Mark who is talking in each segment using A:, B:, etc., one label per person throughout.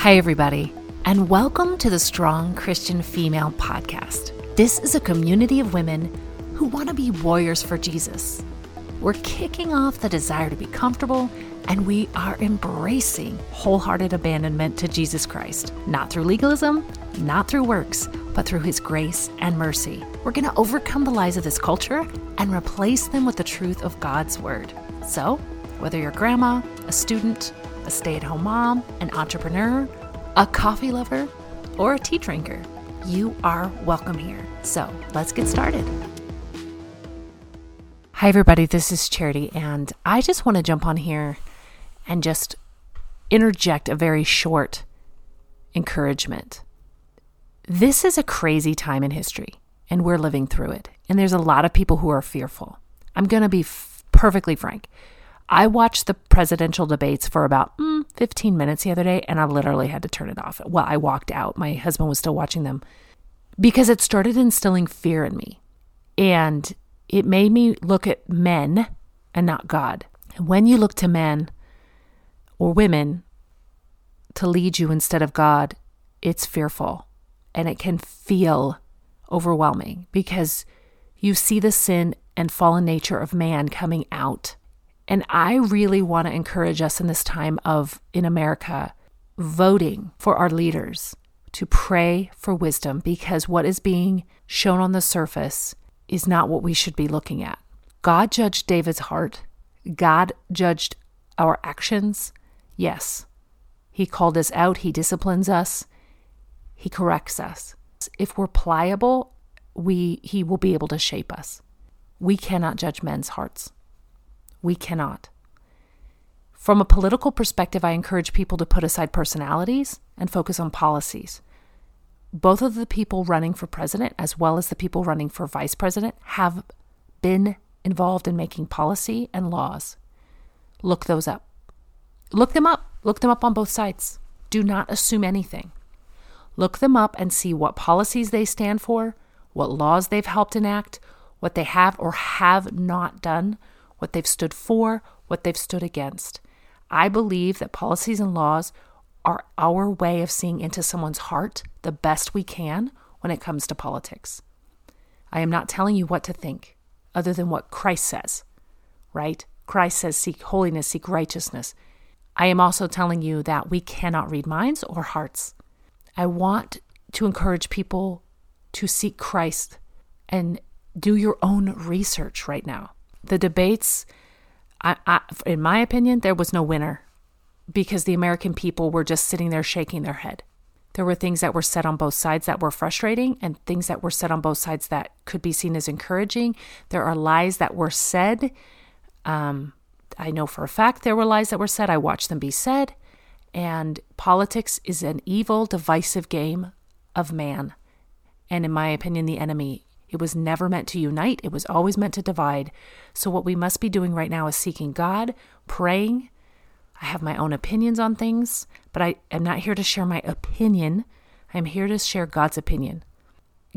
A: Hi, everybody, and welcome to the Strong Christian Female Podcast. This is a community of women who want to be warriors for Jesus. We're kicking off the desire to be comfortable, and we are embracing wholehearted abandonment to Jesus Christ, not through legalism, not through works, but through His grace and mercy. We're going to overcome the lies of this culture and replace them with the truth of God's Word. So, whether you're grandma, a student, a stay at home mom, an entrepreneur, a coffee lover, or a tea drinker, you are welcome here. So let's get started. Hi, everybody. This is Charity, and I just want to jump on here and just interject a very short encouragement. This is a crazy time in history, and we're living through it. And there's a lot of people who are fearful. I'm going to be f- perfectly frank. I watched the presidential debates for about mm, 15 minutes the other day, and I literally had to turn it off. Well, I walked out. My husband was still watching them because it started instilling fear in me. And it made me look at men and not God. And when you look to men or women to lead you instead of God, it's fearful and it can feel overwhelming because you see the sin and fallen nature of man coming out and I really want to encourage us in this time of, in America, voting for our leaders to pray for wisdom because what is being shown on the surface is not what we should be looking at. God judged David's heart. God judged our actions. Yes. He called us out. He disciplines us. He corrects us. If we're pliable, we he will be able to shape us. We cannot judge men's hearts. We cannot. From a political perspective, I encourage people to put aside personalities and focus on policies. Both of the people running for president, as well as the people running for vice president, have been involved in making policy and laws. Look those up. Look them up. Look them up on both sides. Do not assume anything. Look them up and see what policies they stand for, what laws they've helped enact, what they have or have not done, what they've stood for, what they've stood against. I believe that policies and laws are our way of seeing into someone's heart the best we can when it comes to politics. I am not telling you what to think other than what Christ says, right? Christ says, Seek holiness, seek righteousness. I am also telling you that we cannot read minds or hearts. I want to encourage people to seek Christ and do your own research right now the debates, I, I, in my opinion, there was no winner because the American people were just sitting there shaking their head. There were things that were said on both sides that were frustrating and things that were said on both sides that could be seen as encouraging. There are lies that were said. Um, I know for a fact there were lies that were said. I watched them be said. And politics is an evil, divisive game of man. And in my opinion, the enemy it was never meant to unite, it was always meant to divide. So, what we must be doing right now is seeking God, praying. I have my own opinions on things, but I am not here to share my opinion. I'm here to share God's opinion.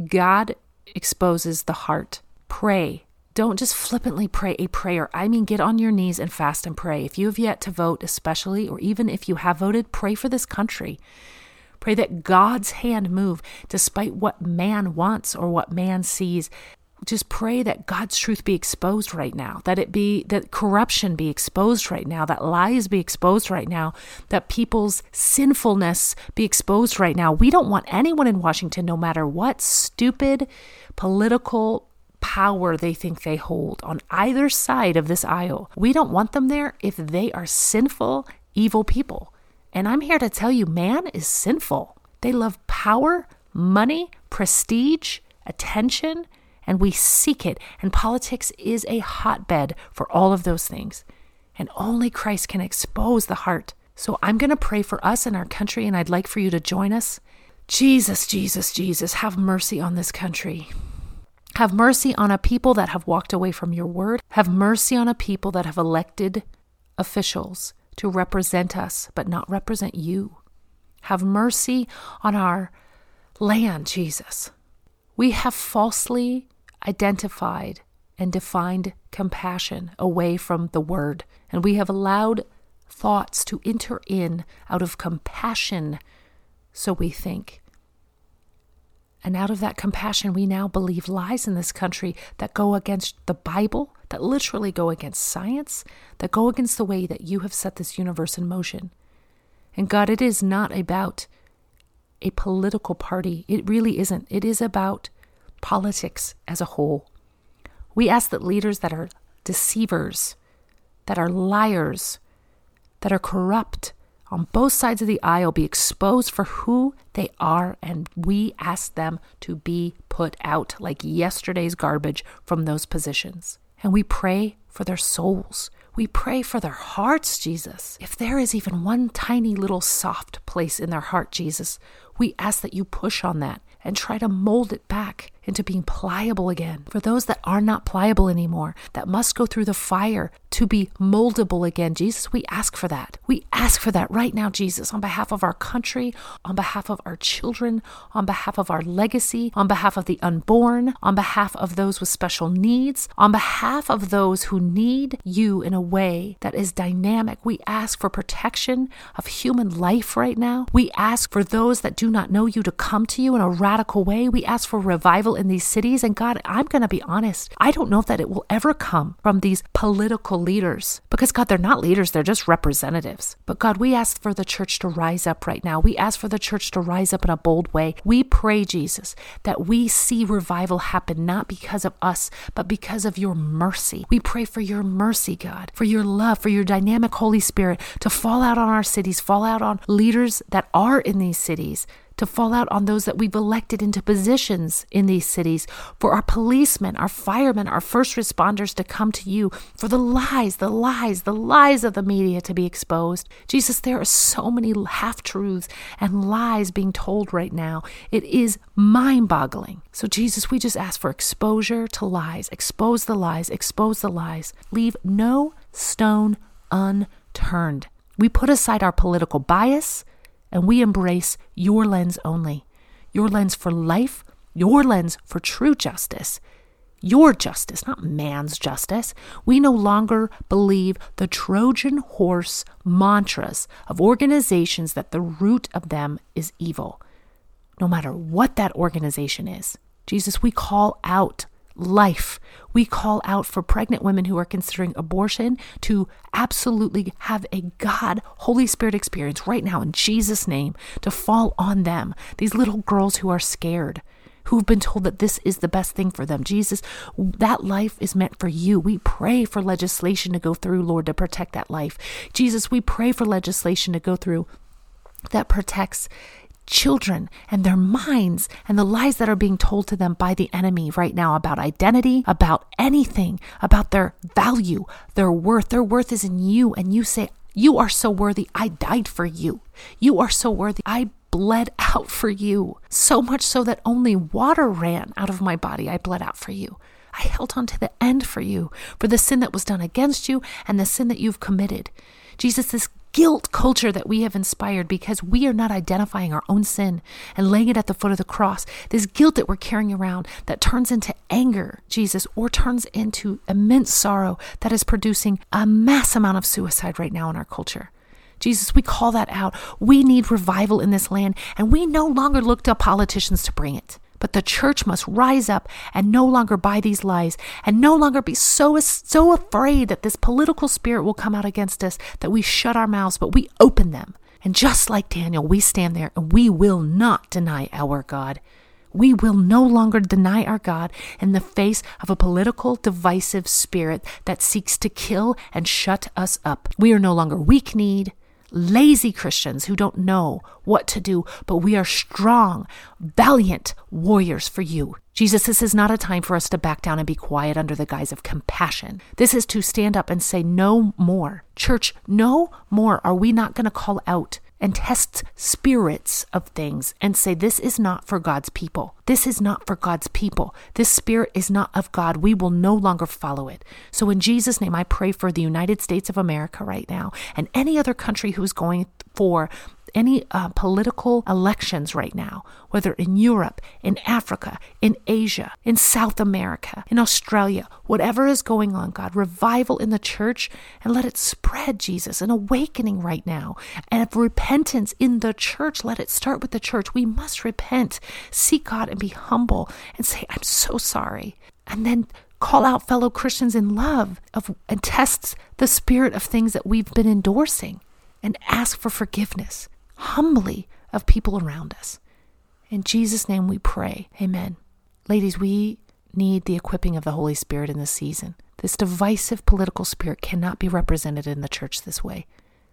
A: God exposes the heart. Pray. Don't just flippantly pray a prayer. I mean, get on your knees and fast and pray. If you have yet to vote, especially, or even if you have voted, pray for this country. Pray that God's hand move despite what man wants or what man sees. Just pray that God's truth be exposed right now, that it be, that corruption be exposed right now, that lies be exposed right now, that people's sinfulness be exposed right now. We don't want anyone in Washington, no matter what stupid political power they think they hold on either side of this aisle. We don't want them there if they are sinful, evil people. And I'm here to tell you man is sinful. They love power, money, prestige, attention, and we seek it. And politics is a hotbed for all of those things. And only Christ can expose the heart. So I'm going to pray for us and our country, and I'd like for you to join us. Jesus, Jesus, Jesus, have mercy on this country. Have mercy on a people that have walked away from your word. Have mercy on a people that have elected officials to represent us, but not represent you. Have mercy on our land, Jesus. We have falsely identified and defined compassion away from the word, and we have allowed thoughts to enter in out of compassion, so we think. And out of that compassion, we now believe lies in this country that go against the Bible, that literally go against science, that go against the way that you have set this universe in motion. And God, it is not about a political party. It really isn't. It is about politics as a whole. We ask that leaders that are deceivers, that are liars, that are corrupt on both sides of the aisle be exposed for who they are, and we ask them to be put out like yesterday's garbage from those positions. And we pray for their souls. We pray for their hearts, Jesus. If there is even one tiny little soft place in their heart, Jesus, we ask that you push on that and try to mold it back into being pliable again. For those that are not pliable anymore, that must go through the fire to be moldable again, Jesus, we ask for that. We ask for that right now, Jesus, on behalf of our country, on behalf of our children, on behalf of our legacy, on behalf of the unborn, on behalf of those with special needs, on behalf of those who need you in a way that is dynamic. We ask for protection of human life right now. We ask for those that do not know you to come to you in a radical way. We ask for revival in these cities. And God, I'm going to be honest. I don't know that it will ever come from these political leaders because, God, they're not leaders, they're just representatives. But, God, we ask for the church to rise up right now. We ask for the church to rise up in a bold way. We pray, Jesus, that we see revival happen not because of us, but because of your mercy. We pray for your mercy, God, for your love, for your dynamic Holy Spirit to fall out on our cities, fall out on leaders that are in these cities, to fall out on those that we've elected into positions in these cities, for our policemen, our firemen, our first responders to come to you, for the lies, the lies, the lies of the media to be exposed. Jesus, there are so many half truths and lies being told right now. It is mind boggling. So, Jesus, we just ask for exposure to lies. Expose the lies, expose the lies. Leave no stone unturned. We put aside our political bias and we embrace your lens only your lens for life, your lens for true justice. Your justice, not man's justice. We no longer believe the Trojan horse mantras of organizations that the root of them is evil, no matter what that organization is. Jesus, we call out life. We call out for pregnant women who are considering abortion to absolutely have a God, Holy Spirit experience right now in Jesus' name to fall on them. These little girls who are scared, who've been told that this is the best thing for them. Jesus, that life is meant for you. We pray for legislation to go through, Lord, to protect that life. Jesus, we pray for legislation to go through that protects children and their minds and the lies that are being told to them by the enemy right now about identity, about anything, about their value, their worth. Their worth is in you. And you say, You are so worthy. I died for you. You are so worthy. I bled out for you. So much so that only water ran out of my body. I bled out for you. I held on to the end for you, for the sin that was done against you and the sin that you've committed. Jesus, this guilt culture that we have inspired because we are not identifying our own sin and laying it at the foot of the cross. This guilt that we're carrying around that turns into anger, Jesus, or turns into immense sorrow that is producing a mass amount of suicide right now in our culture. Jesus, we call that out. We need revival in this land, and we no longer look to politicians to bring it. But the church must rise up and no longer buy these lies and no longer be so, so afraid that this political spirit will come out against us that we shut our mouths, but we open them. And just like Daniel, we stand there and we will not deny our God. We will no longer deny our God in the face of a political, divisive spirit that seeks to kill and shut us up. We are no longer weak kneed, lazy Christians who don't know what to do, but we are strong, valiant warriors for you. Jesus, this is not a time for us to back down and be quiet under the guise of compassion. This is to stand up and say, No more. Church, no more are we not going to call out and test spirits of things and say, This is not for God's people. This is not for God's people. This spirit is not of God. We will no longer follow it. So, in Jesus' name, I pray for the United States of America right now and any other country who's going for any uh, political elections right now, whether in Europe, in Africa, in Asia, in South America, in Australia, whatever is going on, God, revival in the church and let it spread, Jesus, an awakening right now. And of repentance in the church, let it start with the church. We must repent, seek God, and be humble and say, I'm so sorry. And then call out fellow Christians in love of, and test the spirit of things that we've been endorsing and ask for forgiveness humbly of people around us. In Jesus' name we pray. Amen. Ladies, we need the equipping of the Holy Spirit in this season. This divisive political spirit cannot be represented in the church this way.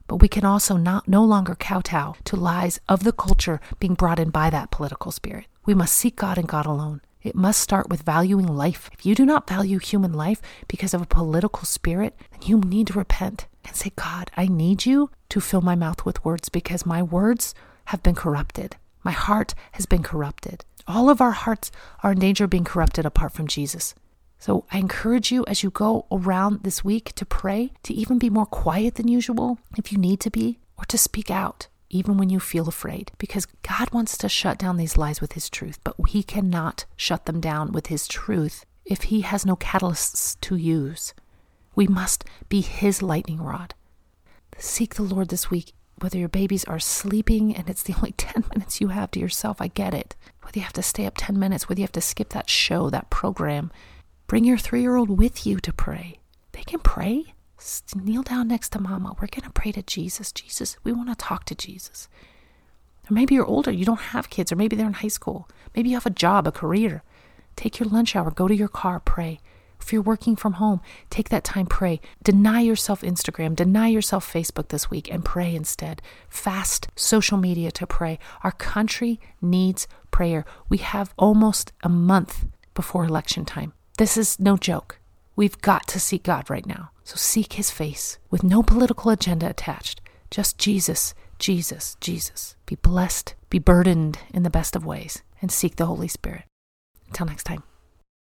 A: But we can also not no longer kowtow to lies of the culture being brought in by that political spirit. We must seek God and God alone. It must start with valuing life. If you do not value human life because of a political spirit, then you need to repent and say, God, I need you to fill my mouth with words because my words have been corrupted. My heart has been corrupted. All of our hearts are in danger of being corrupted apart from Jesus. So I encourage you as you go around this week to pray, to even be more quiet than usual if you need to be, or to speak out even when you feel afraid, because God wants to shut down these lies with His truth, but He cannot shut them down with His truth if He has no catalysts to use. We must be His lightning rod. Seek the Lord this week, whether your babies are sleeping and it's the only 10 minutes you have to yourself, I get it. Whether you have to stay up 10 minutes, whether you have to skip that show, that program, bring your three year old with you to pray. They can pray kneel down next to mama. We're going to pray to Jesus. Jesus, we want to talk to Jesus. Or maybe you're older, you don't have kids, or maybe they're in high school. Maybe you have a job, a career. Take your lunch hour, go to your car, pray. If you're working from home, take that time, pray. Deny yourself Instagram, deny yourself Facebook this week, and pray instead. Fast social media to pray. Our country needs prayer. We have almost a month before election time. This is no joke. We've got to seek God right now. So seek his face with no political agenda attached. Just Jesus, Jesus, Jesus. Be blessed, be burdened in the best of ways, and seek the Holy Spirit. Until next time.